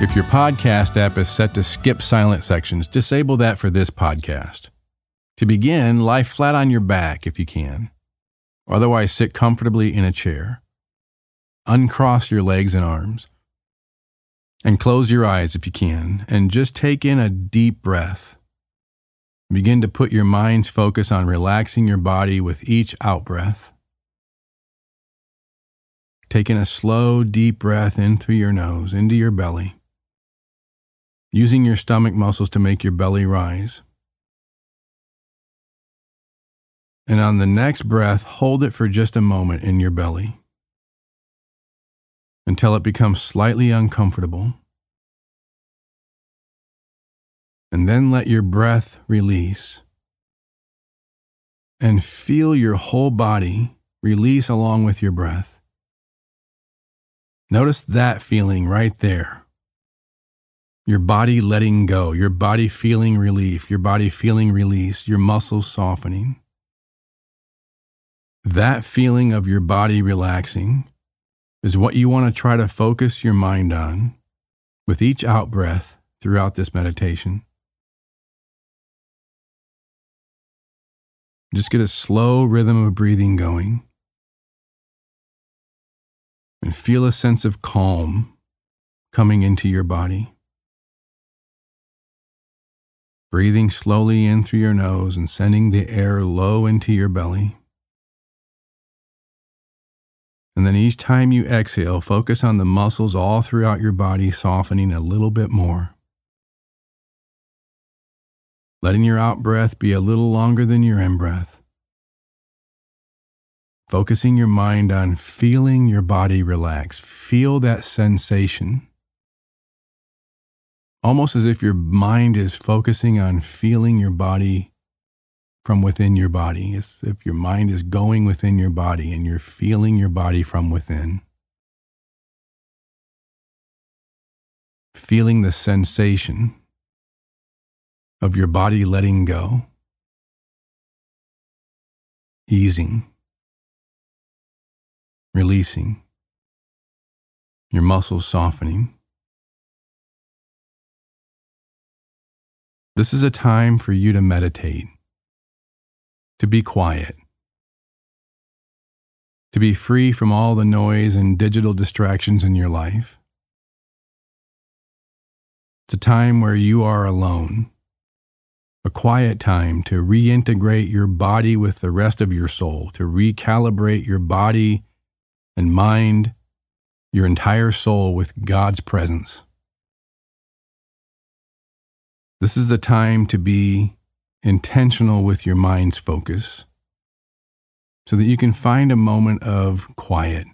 If your podcast app is set to skip silent sections, disable that for this podcast. To begin, lie flat on your back if you can. Otherwise, sit comfortably in a chair. Uncross your legs and arms. And close your eyes if you can, and just take in a deep breath. Begin to put your mind's focus on relaxing your body with each out breath. Taking a slow, deep breath in through your nose, into your belly using your stomach muscles to make your belly rise. And on the next breath, hold it for just a moment in your belly until it becomes slightly uncomfortable. And then let your breath release. And feel your whole body release along with your breath. Notice that feeling right there your body letting go, your body feeling relief, your body feeling release, your muscles softening. That feeling of your body relaxing is what you want to try to focus your mind on with each out breath throughout this meditation. Just get a slow rhythm of breathing going and feel a sense of calm coming into your body. Breathing slowly in through your nose and sending the air low into your belly. And then each time you exhale, focus on the muscles all throughout your body softening a little bit more. Letting your out breath be a little longer than your in breath. Focusing your mind on feeling your body relax. Feel that sensation almost as if your mind is focusing on feeling your body from within your body. As if your mind is going within your body and you're feeling your body from within. Feeling the sensation of your body letting go, easing, releasing, your muscles softening. This is a time for you to meditate, to be quiet, to be free from all the noise and digital distractions in your life. It's a time where you are alone, a quiet time to reintegrate your body with the rest of your soul, to recalibrate your body and mind, your entire soul with God's presence. This is a time to be intentional with your mind's focus so that you can find a moment of quiet,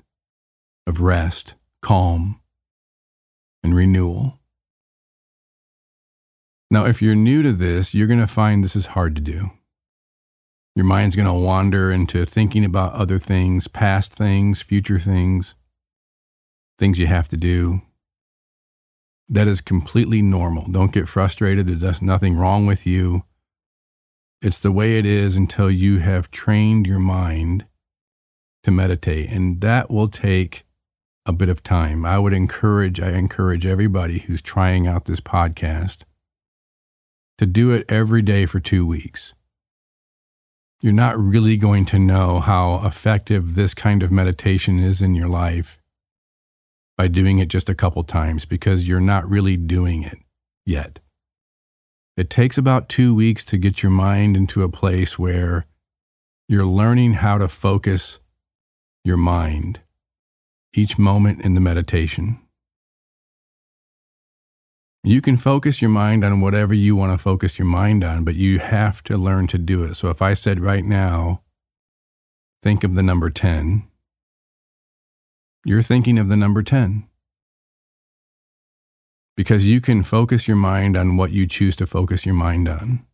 of rest, calm, and renewal. Now, if you're new to this, you're going to find this is hard to do. Your mind's going to wander into thinking about other things, past things, future things, things you have to do, that is completely normal. Don't get frustrated. There's nothing wrong with you. It's the way it is until you have trained your mind to meditate. And that will take a bit of time. I would encourage, I encourage everybody who's trying out this podcast to do it every day for two weeks. You're not really going to know how effective this kind of meditation is in your life by doing it just a couple times because you're not really doing it yet. It takes about two weeks to get your mind into a place where you're learning how to focus your mind each moment in the meditation. You can focus your mind on whatever you want to focus your mind on, but you have to learn to do it. So if I said right now, think of the number 10, you're thinking of the number 10 because you can focus your mind on what you choose to focus your mind on.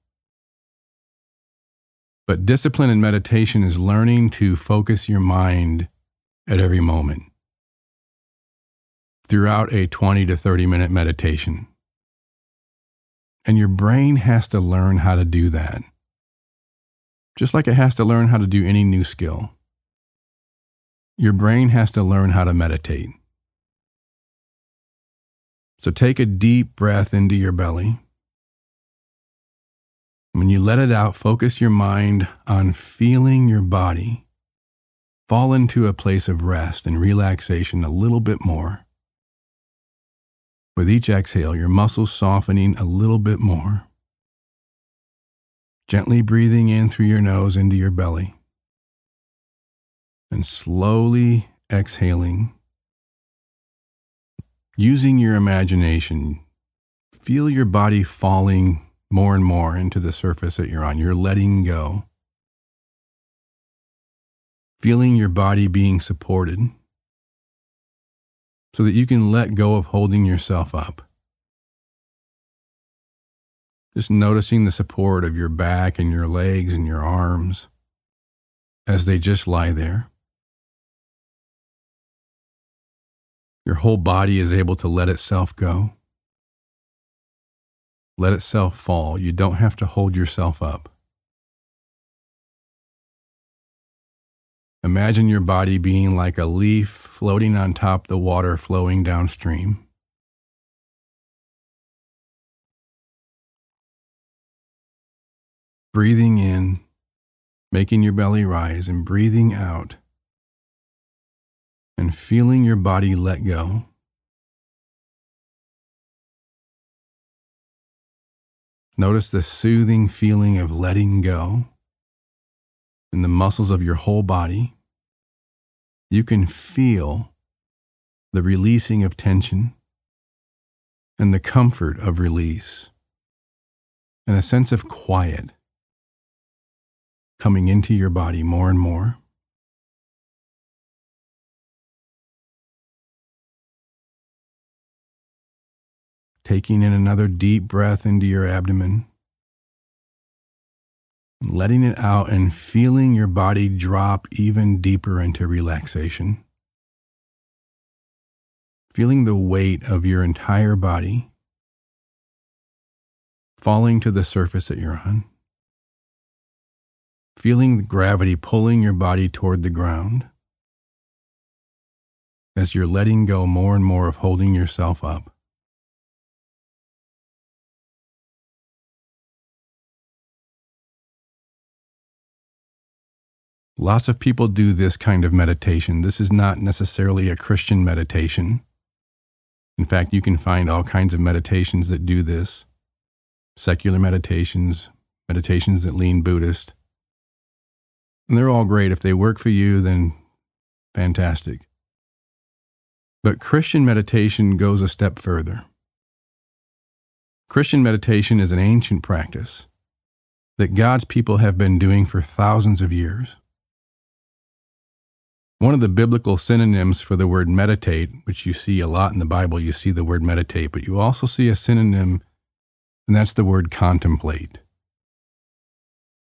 But discipline and meditation is learning to focus your mind at every moment throughout a 20 to 30 minute meditation. And your brain has to learn how to do that, just like it has to learn how to do any new skill. Your brain has to learn how to meditate. So take a deep breath into your belly. When you let it out, focus your mind on feeling your body fall into a place of rest and relaxation a little bit more. With each exhale, your muscles softening a little bit more. Gently breathing in through your nose into your belly. And slowly exhaling. Using your imagination, feel your body falling more and more into the surface that you're on. You're letting go. Feeling your body being supported so that you can let go of holding yourself up. Just noticing the support of your back and your legs and your arms as they just lie there. Your whole body is able to let itself go. Let itself fall. You don't have to hold yourself up. Imagine your body being like a leaf floating on top the water flowing downstream. Breathing in, making your belly rise, and breathing out, and feeling your body let go. Notice the soothing feeling of letting go in the muscles of your whole body. You can feel the releasing of tension and the comfort of release and a sense of quiet coming into your body more and more. Taking in another deep breath into your abdomen, letting it out and feeling your body drop even deeper into relaxation. Feeling the weight of your entire body falling to the surface that you're on. Feeling the gravity pulling your body toward the ground as you're letting go more and more of holding yourself up. Lots of people do this kind of meditation. This is not necessarily a Christian meditation. In fact, you can find all kinds of meditations that do this secular meditations, meditations that lean Buddhist. And they're all great. If they work for you, then fantastic. But Christian meditation goes a step further. Christian meditation is an ancient practice that God's people have been doing for thousands of years. One of the biblical synonyms for the word meditate, which you see a lot in the Bible, you see the word meditate, but you also see a synonym, and that's the word contemplate.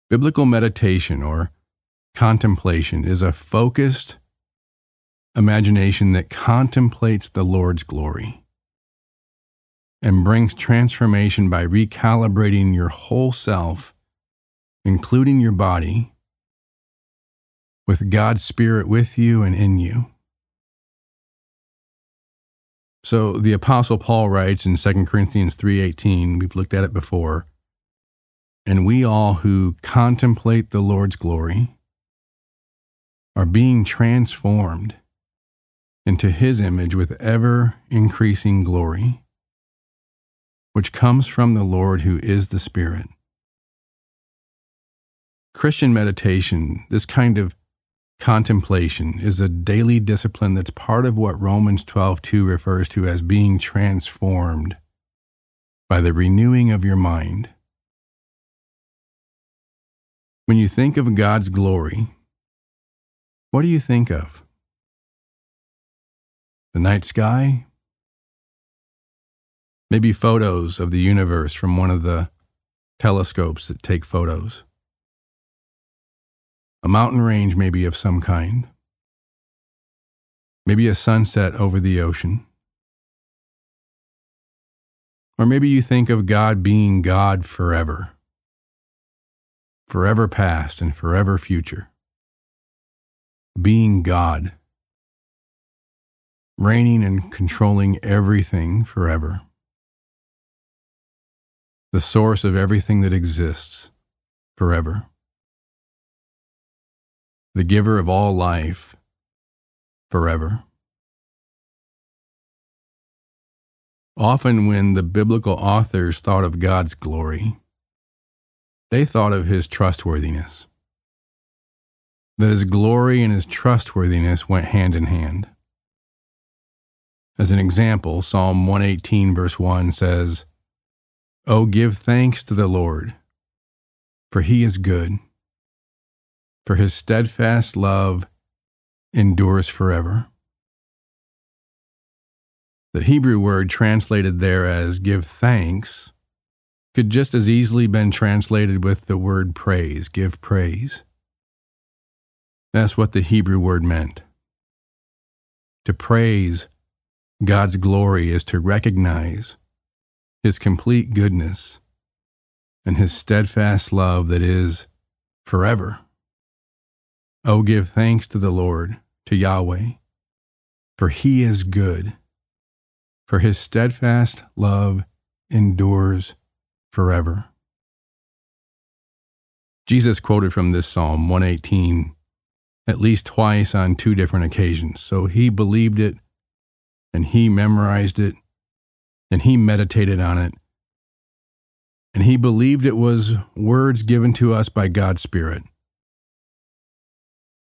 Biblical meditation or contemplation is a focused imagination that contemplates the Lord's glory and brings transformation by recalibrating your whole self, including your body, with God's Spirit with you and in you. So the apostle Paul writes in 2 Corinthians 3:18, we've looked at it before, and we all who contemplate the Lord's glory are being transformed into his image with ever increasing glory, which comes from the Lord who is the Spirit. Christian meditation, this kind of Contemplation is a daily discipline that's part of what Romans 12:2 refers to as being transformed by the renewing of your mind. When you think of God's glory, what do you think of? The night sky? Maybe photos of the universe from one of the telescopes that take photos. A mountain range, maybe of some kind. Maybe a sunset over the ocean. Or maybe you think of God being God forever, forever past and forever future. Being God, reigning and controlling everything forever. The source of everything that exists forever. The giver of all life forever. Often, when the biblical authors thought of God's glory, they thought of his trustworthiness. That his glory and his trustworthiness went hand in hand. As an example, Psalm 118, verse 1 says, Oh, give thanks to the Lord, for he is good, for his steadfast love endures forever. The Hebrew word translated there as give thanks could just as easily been translated with the word praise, give praise. That's what the Hebrew word meant. To praise God's glory is to recognize His complete goodness and His steadfast love that is forever. Oh, give thanks to the Lord, to Yahweh, for He is good for his steadfast love endures forever. Jesus quoted from this Psalm 118 at least twice on two different occasions. So he believed it and he memorized it and he meditated on it. And he believed it was words given to us by God's Spirit.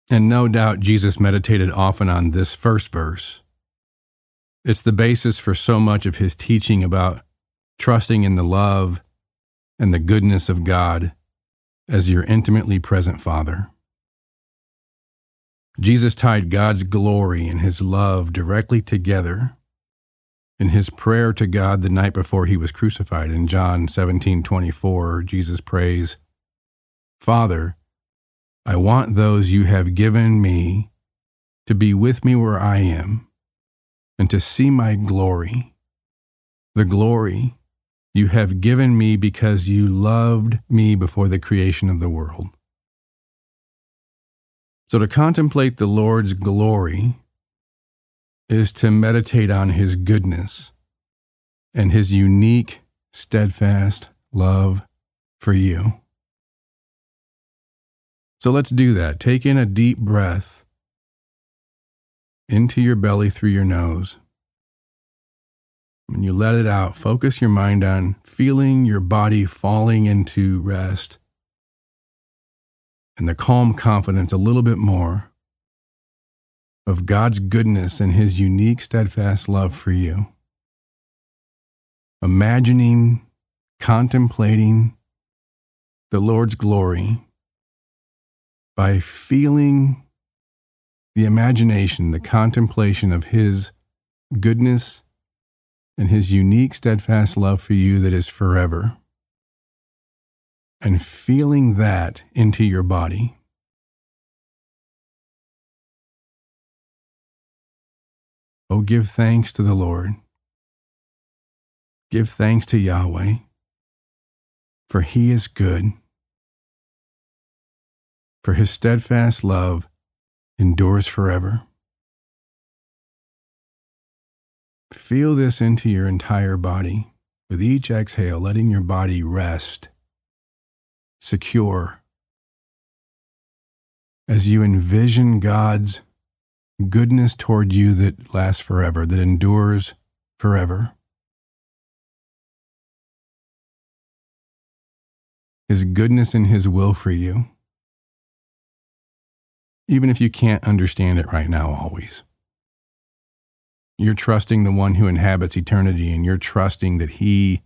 And no doubt Jesus meditated often on this first verse it's the basis for so much of his teaching about trusting in the love and the goodness of God as your intimately present Father. Jesus tied God's glory and his love directly together in his prayer to God the night before he was crucified. In John 17:24, Jesus prays, "Father, I want those you have given me to be with me where I am." and to see my glory, the glory you have given me because you loved me before the creation of the world. So, to contemplate the Lord's glory is to meditate on his goodness and his unique, steadfast love for you. So, let's do that. Take in a deep breath into your belly through your nose. When you let it out, focus your mind on feeling your body falling into rest and the calm confidence a little bit more of God's goodness and His unique, steadfast love for you. Imagining, contemplating the Lord's glory by feeling the imagination, the contemplation of His goodness and His unique, steadfast love for you that is forever, and feeling that into your body. Oh, give thanks to the Lord. Give thanks to Yahweh, for He is good, for His steadfast love endures forever. Feel this into your entire body. With each exhale, letting your body rest, secure, as you envision God's goodness toward you that lasts forever, that endures forever. His goodness and His will for you even if you can't understand it right now, always. You're trusting the one who inhabits eternity, and you're trusting that He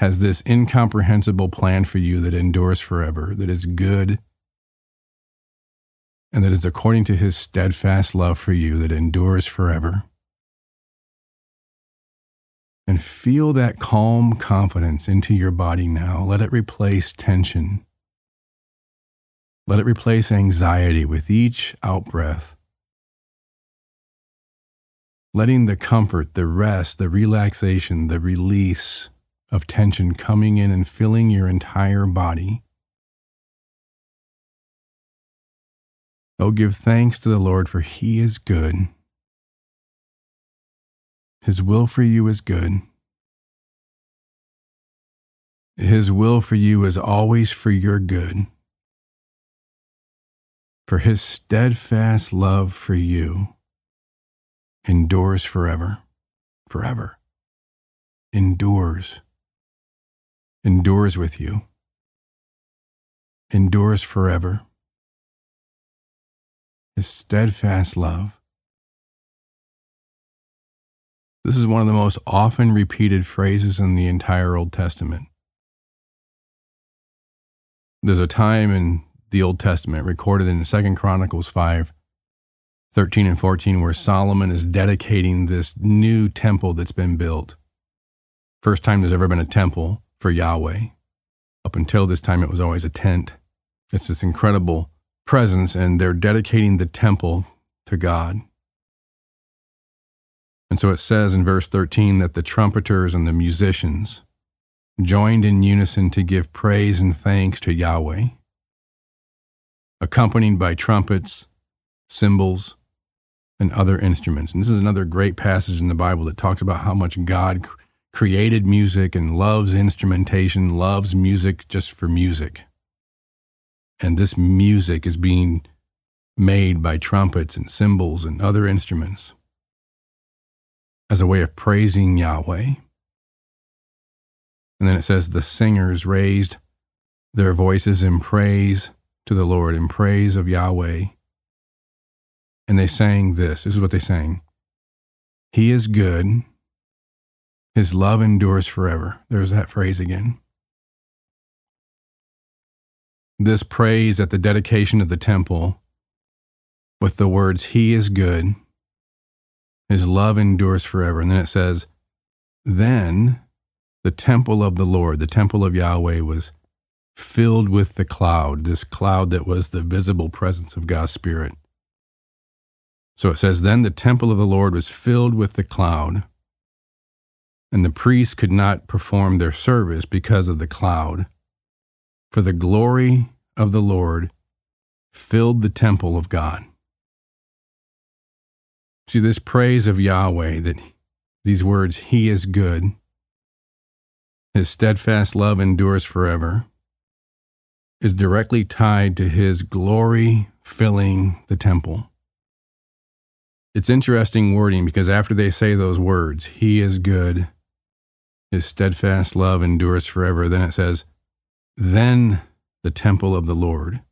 has this incomprehensible plan for you that endures forever, that is good, and that is according to His steadfast love for you that endures forever. And feel that calm confidence into your body now. Let it replace tension. Let it replace anxiety with each out breath. Letting the comfort, the rest, the relaxation, the release of tension coming in and filling your entire body. Oh, give thanks to the Lord, for he is good. His will for you is good. His will for you is always for your good. For his steadfast love for you endures forever, forever, endures, endures with you, endures forever. His steadfast love This is one of the most often repeated phrases in the entire Old Testament. There's a time in the Old Testament recorded in 2 Chronicles 5 13 and 14 where Solomon is dedicating this new temple that's been built. First time there's ever been a temple for Yahweh. Up until this time, it was always a tent. It's this incredible presence, and they're dedicating the temple to God. And so it says in verse 13 that the trumpeters and the musicians joined in unison to give praise and thanks to Yahweh, accompanied by trumpets, cymbals, and other instruments. And this is another great passage in the Bible that talks about how much God created music and loves instrumentation, loves music just for music. And this music is being made by trumpets and cymbals and other instruments as a way of praising Yahweh. And then it says, the singers raised their voices in praise to the Lord, in praise of Yahweh. And they sang this. This is what they sang He is good. His love endures forever. There's that phrase again. This praise at the dedication of the temple with the words, He is good his love endures forever. And then it says, Then the temple of the Lord, the temple of Yahweh, was filled with the cloud, this cloud that was the visible presence of God's Spirit. So it says, Then the temple of the Lord was filled with the cloud, and the priests could not perform their service because of the cloud. For the glory of the Lord filled the temple of God. See, this praise of Yahweh, that these words, He is good, His steadfast love endures forever, is directly tied to His glory filling the temple. It's interesting wording because after they say those words, He is good, His steadfast love endures forever, then it says, Then the temple of the Lord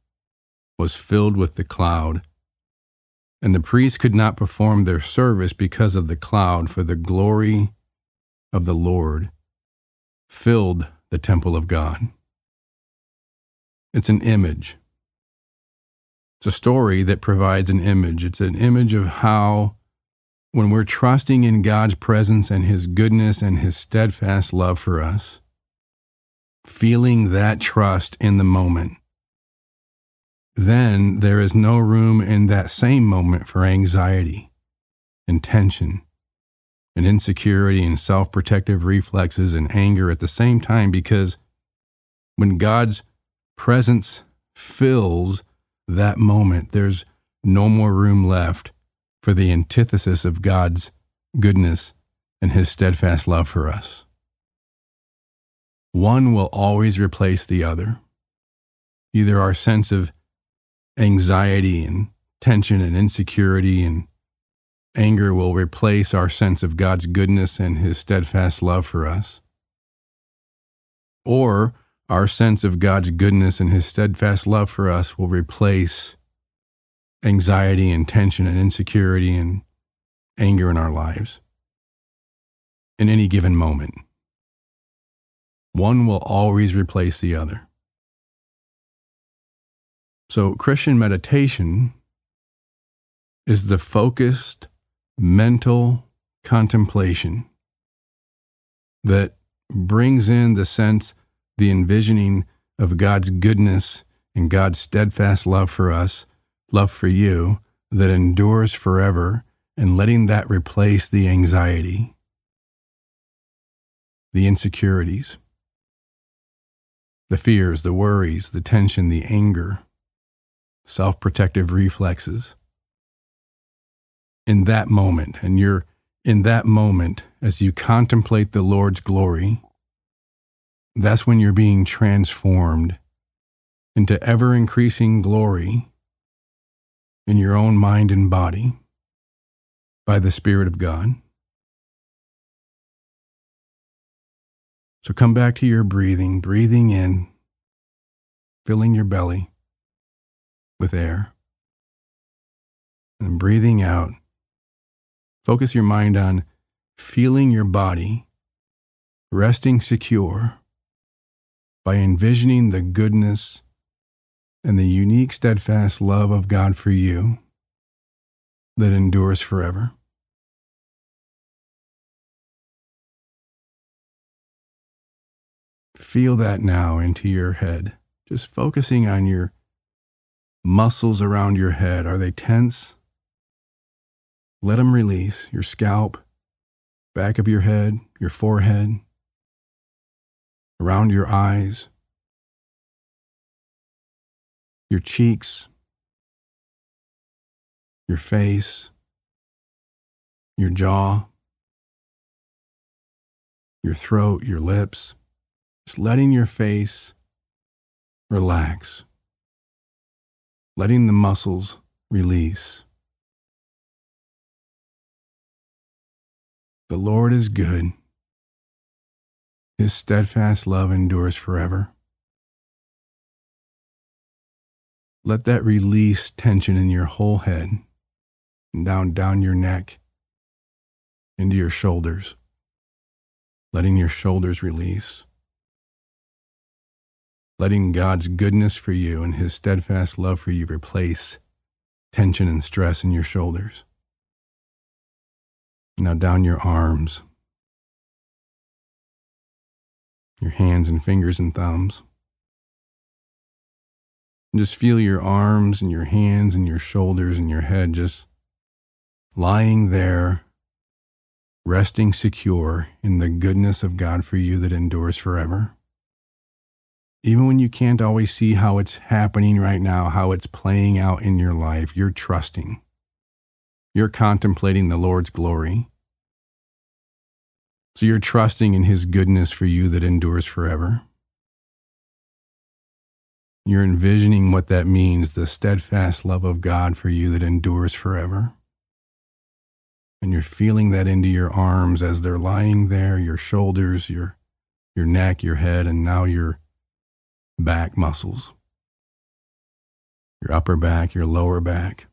was filled with the cloud and the priests could not perform their service because of the cloud, for the glory of the Lord filled the temple of God. It's an image. It's a story that provides an image. It's an image of how, when we're trusting in God's presence and His goodness and His steadfast love for us, feeling that trust in the moment, then there is no room in that same moment for anxiety and tension and insecurity and self protective reflexes and anger at the same time because when God's presence fills that moment, there's no more room left for the antithesis of God's goodness and his steadfast love for us. One will always replace the other. Either our sense of anxiety and tension and insecurity and anger will replace our sense of God's goodness and his steadfast love for us. Or our sense of God's goodness and his steadfast love for us will replace anxiety and tension and insecurity and anger in our lives in any given moment. One will always replace the other. So, Christian meditation is the focused mental contemplation that brings in the sense, the envisioning of God's goodness and God's steadfast love for us, love for you, that endures forever, and letting that replace the anxiety, the insecurities, the fears, the worries, the tension, the anger, self protective reflexes. In that moment, and you're in that moment, as you contemplate the Lord's glory, that's when you're being transformed into ever increasing glory in your own mind and body by the Spirit of God. So come back to your breathing, breathing in, filling your belly with air, and breathing out. Focus your mind on feeling your body resting secure by envisioning the goodness and the unique, steadfast love of God for you that endures forever. Feel that now into your head, just focusing on your muscles around your head. Are they tense? Let them release your scalp, back of your head, your forehead, around your eyes your cheeks, your face, your jaw, your throat, your lips, just letting your face relax, letting the muscles release. The Lord is good. His steadfast love endures forever. Let that release tension in your whole head and down, down your neck, into your shoulders, letting your shoulders release. Letting God's goodness for you and his steadfast love for you replace tension and stress in your shoulders. Now down your arms, your hands and fingers and thumbs. And just feel your arms and your hands and your shoulders and your head just lying there, resting secure in the goodness of God for you that endures forever. Even when you can't always see how it's happening right now, how it's playing out in your life, you're trusting. You're contemplating the Lord's glory. So you're trusting in His goodness for you that endures forever. You're envisioning what that means the steadfast love of God for you that endures forever. And you're feeling that into your arms as they're lying there, your shoulders, your, your neck, your head, and now your back muscles, your upper back, your lower back,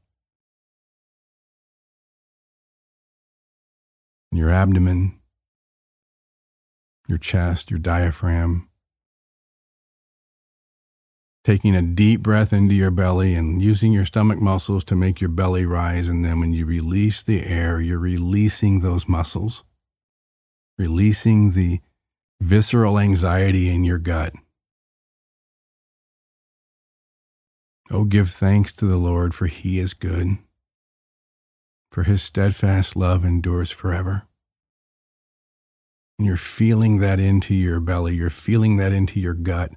your abdomen, your chest, your diaphragm taking a deep breath into your belly and using your stomach muscles to make your belly rise. And then when you release the air, you're releasing those muscles, releasing the visceral anxiety in your gut. Oh, give thanks to the Lord, for he is good, for his steadfast love endures forever. And you're feeling that into your belly, you're feeling that into your gut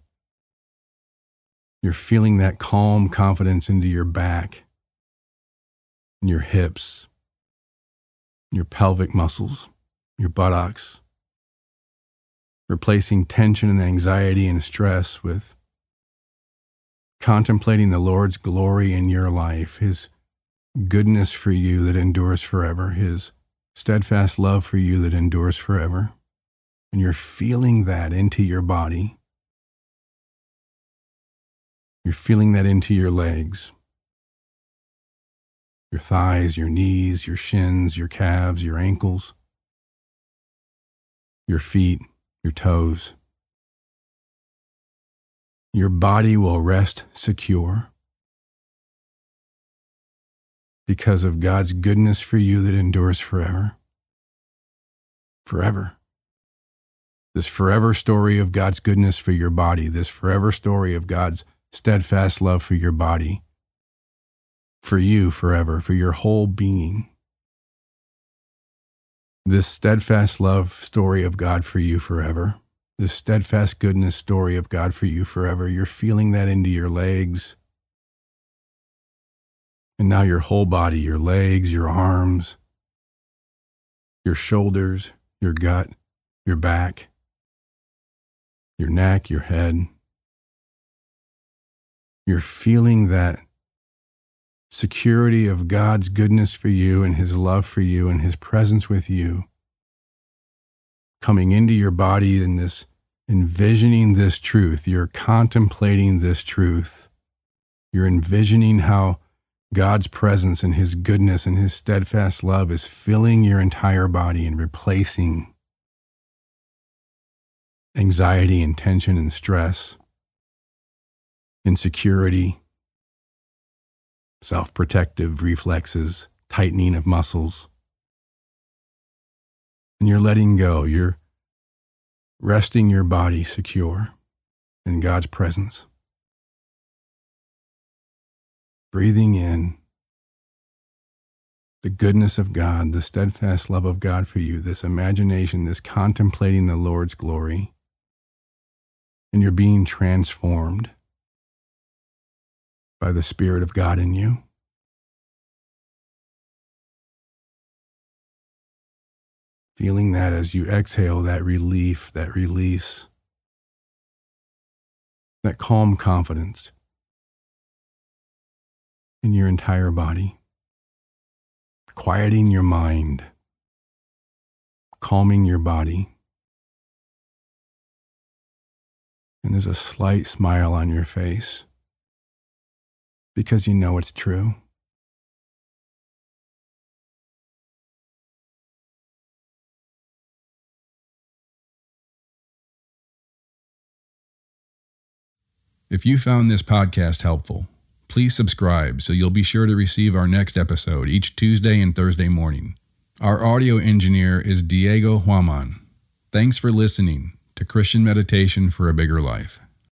you're feeling that calm confidence into your back, and your hips, your pelvic muscles, your buttocks, replacing tension and anxiety and stress with contemplating the Lord's glory in your life, His goodness for you that endures forever, His steadfast love for you that endures forever. And you're feeling that into your body. You're feeling that into your legs, your thighs, your knees, your shins, your calves, your ankles, your feet, your toes. Your body will rest secure because of God's goodness for you that endures forever. Forever. This forever story of God's goodness for your body, this forever story of God's steadfast love for your body, for you forever, for your whole being. This steadfast love story of God for you forever, this steadfast goodness story of God for you forever. You're feeling that into your legs. And now your whole body, your legs, your arms, your shoulders, your gut, your back, your neck, your head. You're feeling that security of God's goodness for you and His love for you and His presence with you coming into your body in this, envisioning this truth. You're contemplating this truth. You're envisioning how God's presence and His goodness and His steadfast love is filling your entire body and replacing anxiety and tension and stress, insecurity, self protective reflexes, tightening of muscles. And you're letting go. You're resting your body secure in God's presence. Breathing in the goodness of God, the steadfast love of God for you, this imagination, this contemplating the Lord's glory and you're being transformed by the Spirit of God in you. Feeling that as you exhale, that relief, that release, that calm confidence in your entire body, quieting your mind, calming your body. And there's a slight smile on your face because you know it's true. If you found this podcast helpful, please subscribe so you'll be sure to receive our next episode each Tuesday and Thursday morning. Our audio engineer is Diego Huaman. Thanks for listening to Christian Meditation for a Bigger Life.